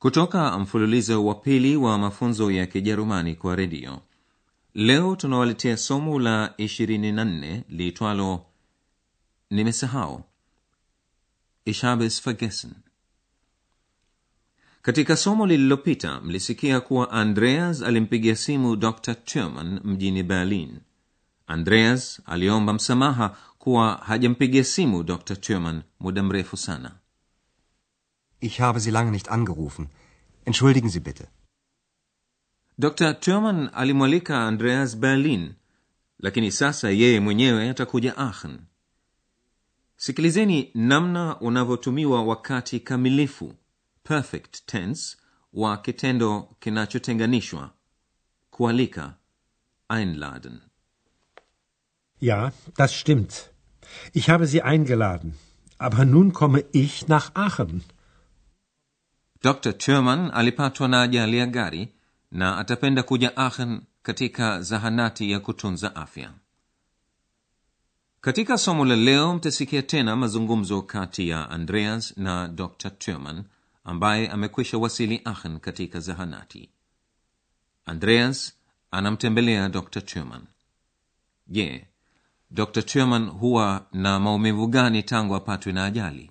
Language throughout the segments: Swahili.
kutoka mfululizo wa pili wa mafunzo ya kijerumani kwa redio. Leo tunawaletea somo la 24 liitwalo nimesahau. Ich habe es katika somo lililopita mlisikia kuwa andreas alimpigia simu dr turman mjini berlin. Andreas aliomba msamaha kuwa hajampigia simu dr turman muda mrefu sana Ich habe Sie lange nicht angerufen. Entschuldigen Sie bitte. dr turman alimwalika andreas berlin lakini sasa yeye mwenyewe atakuja aachen sikilizeni namna unavyotumiwa wakati kamilifu perfect tense wa kitendo kinachotenganishwa kualika einladen Ja, das stimmt. Ich habe Sie eingeladen. Aber nun komme ich nach Aachen. Dr turman alipatwa na ajali ya gari na atapenda kuja aachen katika zahanati ya kutunza afya. Katika somo la leo mtasikia tena mazungumzo kati ya andreas na dr turman ambaye amekwisha wasili aachen katika zahanati. Andreas anamtembelea dr turman je dr turman huwa na maumivu gani tangu apatwe na ajali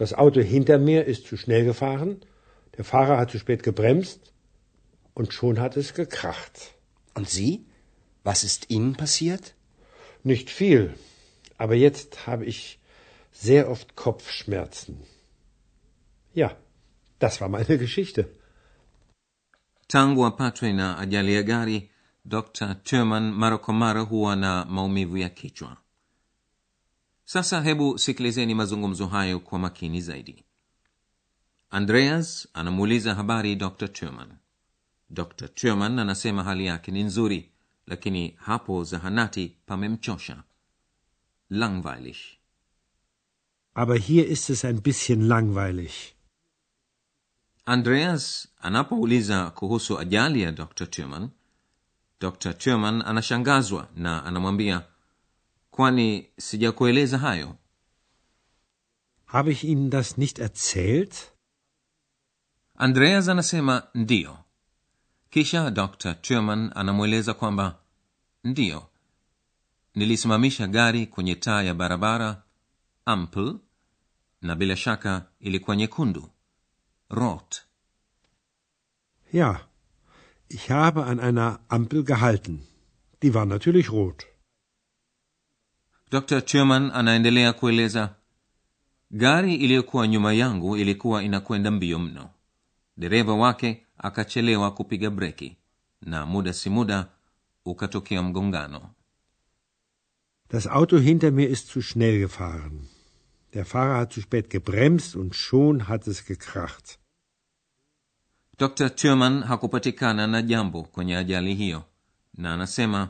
Das Auto hinter mir ist zu schnell gefahren. Der Fahrer hat zu spät gebremst. Und schon hat es gekracht. Und Sie? Was ist Ihnen passiert? Nicht viel. Aber jetzt habe ich sehr oft Kopfschmerzen. Ja, das war meine Geschichte. tangu apatwe na ajali ya gari dr turman mara kwa mara huwa na maumivu ya kichwa sasa hebu sikilizeni mazungumzo hayo kwa makini zaidi. Andreas anamuuliza habari dr turman dr turman anasema hali yake ni nzuri lakini hapo zahanati pamemchosha. Langweilig. Aber hier ist es ein bisschen langweilig. andreas anapouliza kuhusu ajali ya dr turman dr turman anashangazwa na anamwambia kwani sijakueleza hayo Habe ich Ihnen das nicht erzählt? andreas anasema ndiyo kisha dr turman anamweleza kwamba ndiyo nilisimamisha gari kwenye taa ya barabara ampel na bila shaka ilikuwa nyekundu rot Ja, ich habe an einer Ampel gehalten. Die war natürlich rot. Dr turman anaendelea kueleza gari iliyokuwa nyuma yangu ilikuwa inakwenda mbio mno dereva wake akachelewa kupiga breki na muda si muda ukatokea mgongano Das Auto hinter mir ist zu schnell gefahren. Der Fahrer hat zu spät gebremst und schon hat es gekracht. dr turman hakupatikana na jambo kwenye ajali hiyo na anasema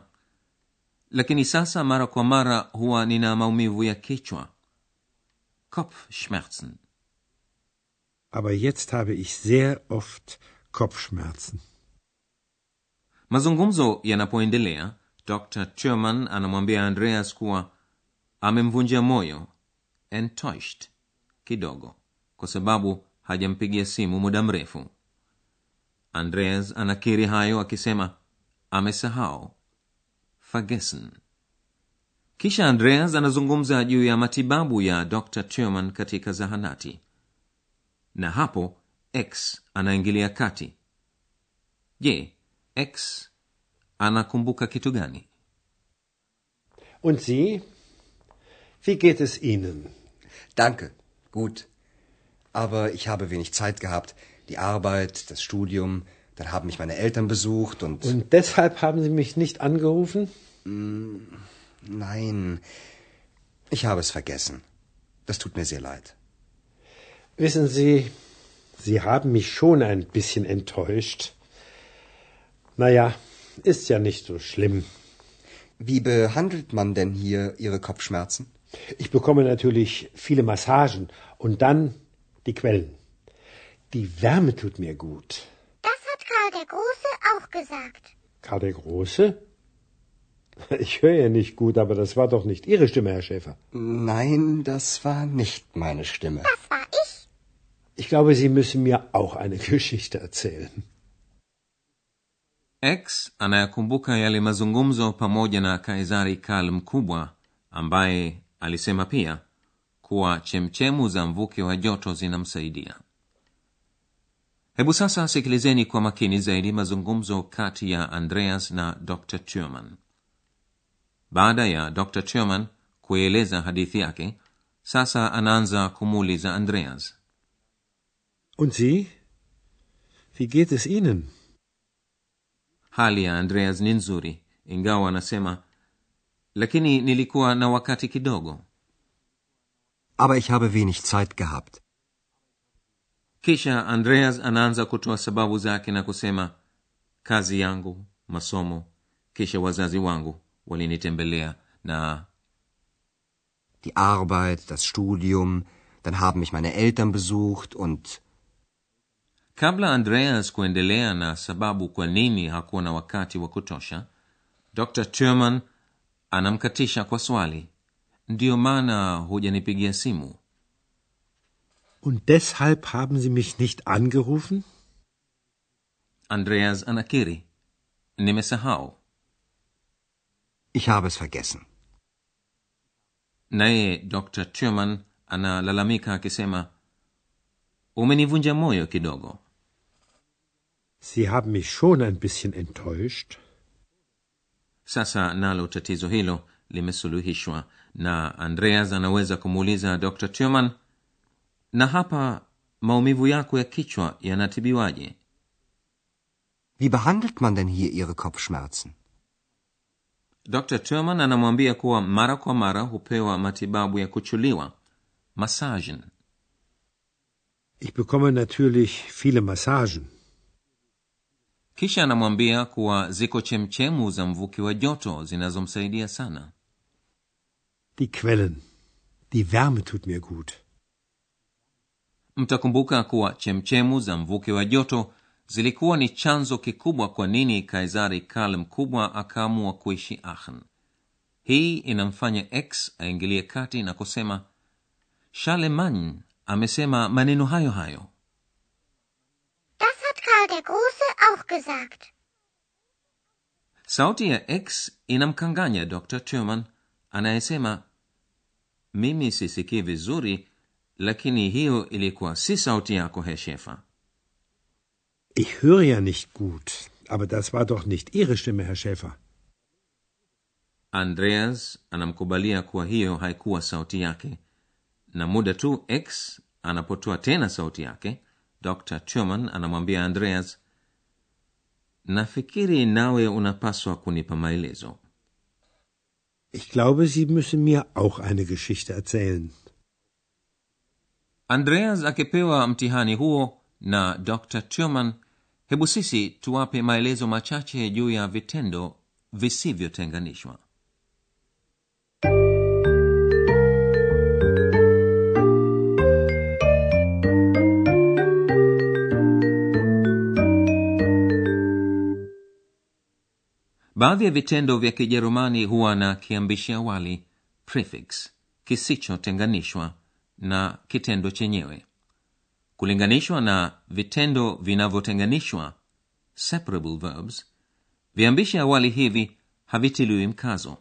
lakini sasa mara kwa mara huwa nina maumivu ya kichwa. Kopfschmerzen. Aber jetzt habe ich sehr oft Kopfschmerzen. mazungumzo yanapoendelea dr turman anamwambia andreas kuwa amemvunja moyo enttäuscht kidogo kwa sababu hajampigia simu muda mrefu. Andreas anakiri hayo akisema amesahau vergessen kisha andreas anazungumza juu ya matibabu ya dr turman katika zahanati na hapo x anaingilia kati je x anakumbuka kitu gani Und Sie? Wie geht es Ihnen? Danke, gut. Aber ich habe wenig Zeit gehabt. Die Arbeit, das Studium, dann haben mich meine Eltern besucht und... Und deshalb haben Sie mich nicht angerufen? Nein, ich habe es vergessen. Das tut mir sehr leid. Wissen Sie, Sie haben mich schon ein bisschen enttäuscht. Naja, ist ja nicht so schlimm. Wie behandelt man denn hier Ihre Kopfschmerzen? Ich bekomme natürlich viele Massagen und dann die Quellen. Die Wärme tut mir gut. Karl der Große auch gesagt. Karl der Große? Ich höre ja nicht gut, aber das war doch nicht Ihre Stimme, Herr Schäfer. Nein, das war nicht meine Stimme. Das war ich. Ich glaube, Sie müssen mir auch eine Geschichte erzählen. x anayakumbuka yale mazungumzo pamoja na kaisari karl mkubwa ambaye alisema pia kuwa chemchemu za mvuke wa joto zinamsaidia hebu sasa sikilizeni kwa makini zaidi mazungumzo kati ya andreas na dr turman baada ya dr turman kueleza hadithi yake sasa anaanza kumuuliza andreas Und Sie? Wie geht es Ihnen? hali ya andreas ni nzuri ingawa anasema lakini nilikuwa na wakati kidogo Aber ich habe wenig Zeit gehabt. Kisha andreas anaanza kutoa sababu zake na kusema kazi yangu masomo. Kisha wazazi wangu walinitembelea na Die Arbeit, das Studium, dann haben mich meine Eltern besucht und... kabla andreas kuendelea na sababu kwa nini hakuwa na wakati wa kutosha dr turman anamkatisha kwa swali. Ndiyo maana hujanipigia simu Und deshalb haben Sie mich nicht angerufen? andreas anakiri nimesahau Ich habe es vergessen. naye dr turman analalamika akisema umenivunja moyo kidogo Sie haben mich schon ein bisschen enttäuscht. sasa nalo tatizo hilo limesuluhishwa na andreas anaweza kumuuliza dr turman na hapa maumivu yako ya kichwa yanatibiwaje Wie behandelt man denn hier Ihre Kopfschmerzen? dr turman anamwambia kuwa mara kwa mara hupewa matibabu ya kuchuliwa massagen Ich bekomme natürlich viele Massagen. kisha anamwambia kuwa ziko chemchemu za mvuke wa joto zinazomsaidia sana Die Quellen. Die Wärme tut mir gut. Mtakumbuka kuwa chemchemu za mvuke wa joto zilikuwa ni chanzo kikubwa kwa nini kaisari karl mkubwa akaamua kuishi aachen hii inamfanya x aingilie kati na kusema charlemagne amesema maneno hayo hayo Das hat Karl der Große auch gesagt. sauti ya x inamkanganya dr turman anayesema mimi sisikii vizuri lakini hiyo ilikuwa si sauti yako heshefa Ich höre ja nicht gut, aber das war doch nicht Ihre Stimme, Herr Schäfer. andreas anamkubalia kuwa hiyo haikuwa sauti yake na muda tu x anapotoa tena sauti yake dr turman anamwambia andreas nafikiri nawe unapaswa kunipa maelezo Ich glaube, Sie müssen mir auch eine Geschichte erzählen. Andreas akipewa mtihani huo na dr turman hebu sisi tuwape maelezo machache juu ya vitendo visivyotenganishwa. Baadhi ya vitendo vya kijerumani huwa na kiambishi awali prefix kisichotenganishwa na kitendo chenyewe. Kulinganishwa na vitendo vinavyotenganishwa separable verbs viambishi awali hivi havitiliwi mkazo.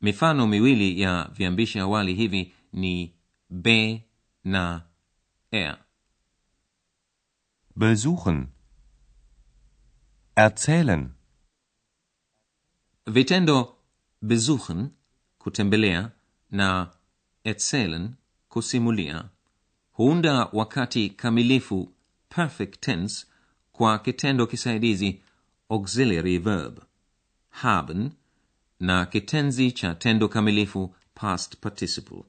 Mifano miwili ya viambishi awali hivi ni be na er. Besuchen, erzählen, vitendo besuchen kutembelea na erzählen kusimulia. Huunda wakati kamilifu perfect tense kwa kitendo kisaidizi auxiliary verb. Haben na kitenzi cha tendo kamilifu past participle.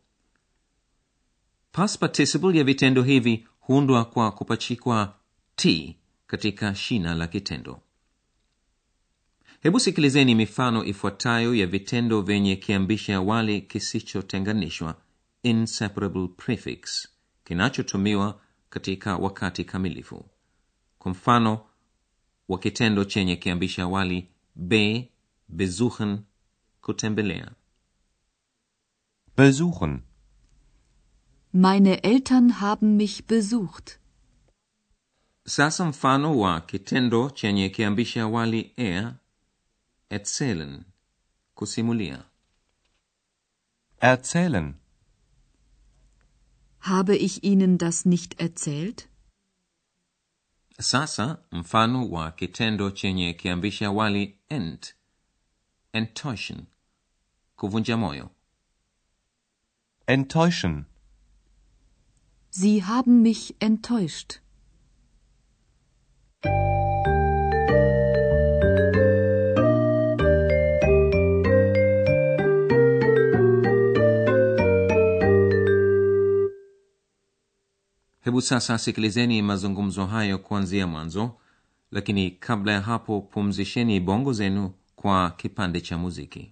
Past participle ya vitendo hivi huundwa kwa kupachikwa t katika shina la kitendo. Hebu sikilizeni mifano ifuatayo ya vitendo vyenye kiambishi awali kisichotenganishwa inseparable prefix kinachotumiwa katika wakati kamilifu. Kwa mfano wa kitendo chenye kiambishi awali be besuchen kutembelea. Besuchen, Meine Eltern haben mich besucht. sasa mfano wa kitendo chenye kiambishi awali er erzählen kusimulia. Erzählen, Habe ich Ihnen das nicht erzählt? sasa mfano wa kitendo chenye kiambishi awali ent enttäuschen kuvunja moyo enttäuschen, Sie haben mich enttäuscht. Hebu sasa sikilizeni mazungumzo hayo kuanzia mwanzo lakini kabla ya hapo pumzisheni bongo zenu kwa kipande cha muziki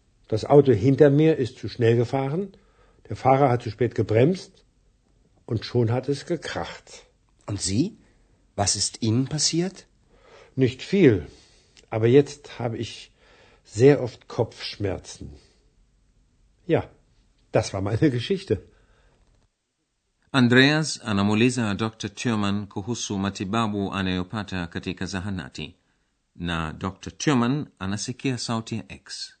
Das Auto hinter mir ist zu schnell gefahren. Der Fahrer hat zu spät gebremst. Und schon hat es gekracht. Und Sie? Was ist Ihnen passiert? Nicht viel. Aber jetzt habe ich sehr oft Kopfschmerzen. Ja, das war meine Geschichte. andreas anamuuliza dr turman kuhusu matibabu anayopata katika zahanati na dr turman anasikia sauti ya x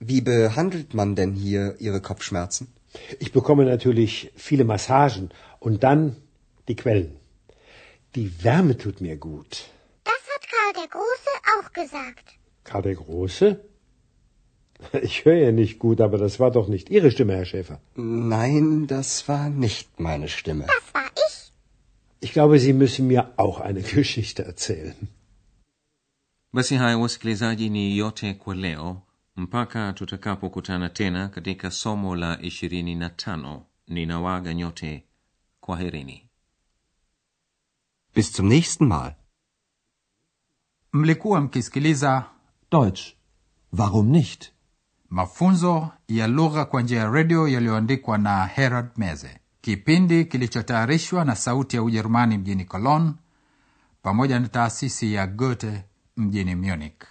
Wie behandelt man denn hier Ihre Kopfschmerzen? Ich bekomme natürlich viele Massagen und dann die Quellen. Die Wärme tut mir gut. Das hat Karl der Große auch gesagt. Karl der Große? Ich höre ja nicht gut, aber das war doch nicht Ihre Stimme, Herr Schäfer. Nein, das war nicht meine Stimme. Das war ich. Ich glaube, Sie müssen mir auch eine Geschichte erzählen. basi haya wasikilizaji ni yote kwa leo mpaka tutakapokutana tena katika somo la ishirini na tano ninawaga nyote kwaherini Bis zum nächsten Mal. Mlikuwa mkisikiliza Deutsch. Warum nicht? mafunzo ya lugha kwa njia ya redio yaliyoandikwa na Herald Meze, kipindi kilichotayarishwa na Sauti ya Ujerumani mjini Cologne pamoja na taasisi ya Goethe mjini Munich.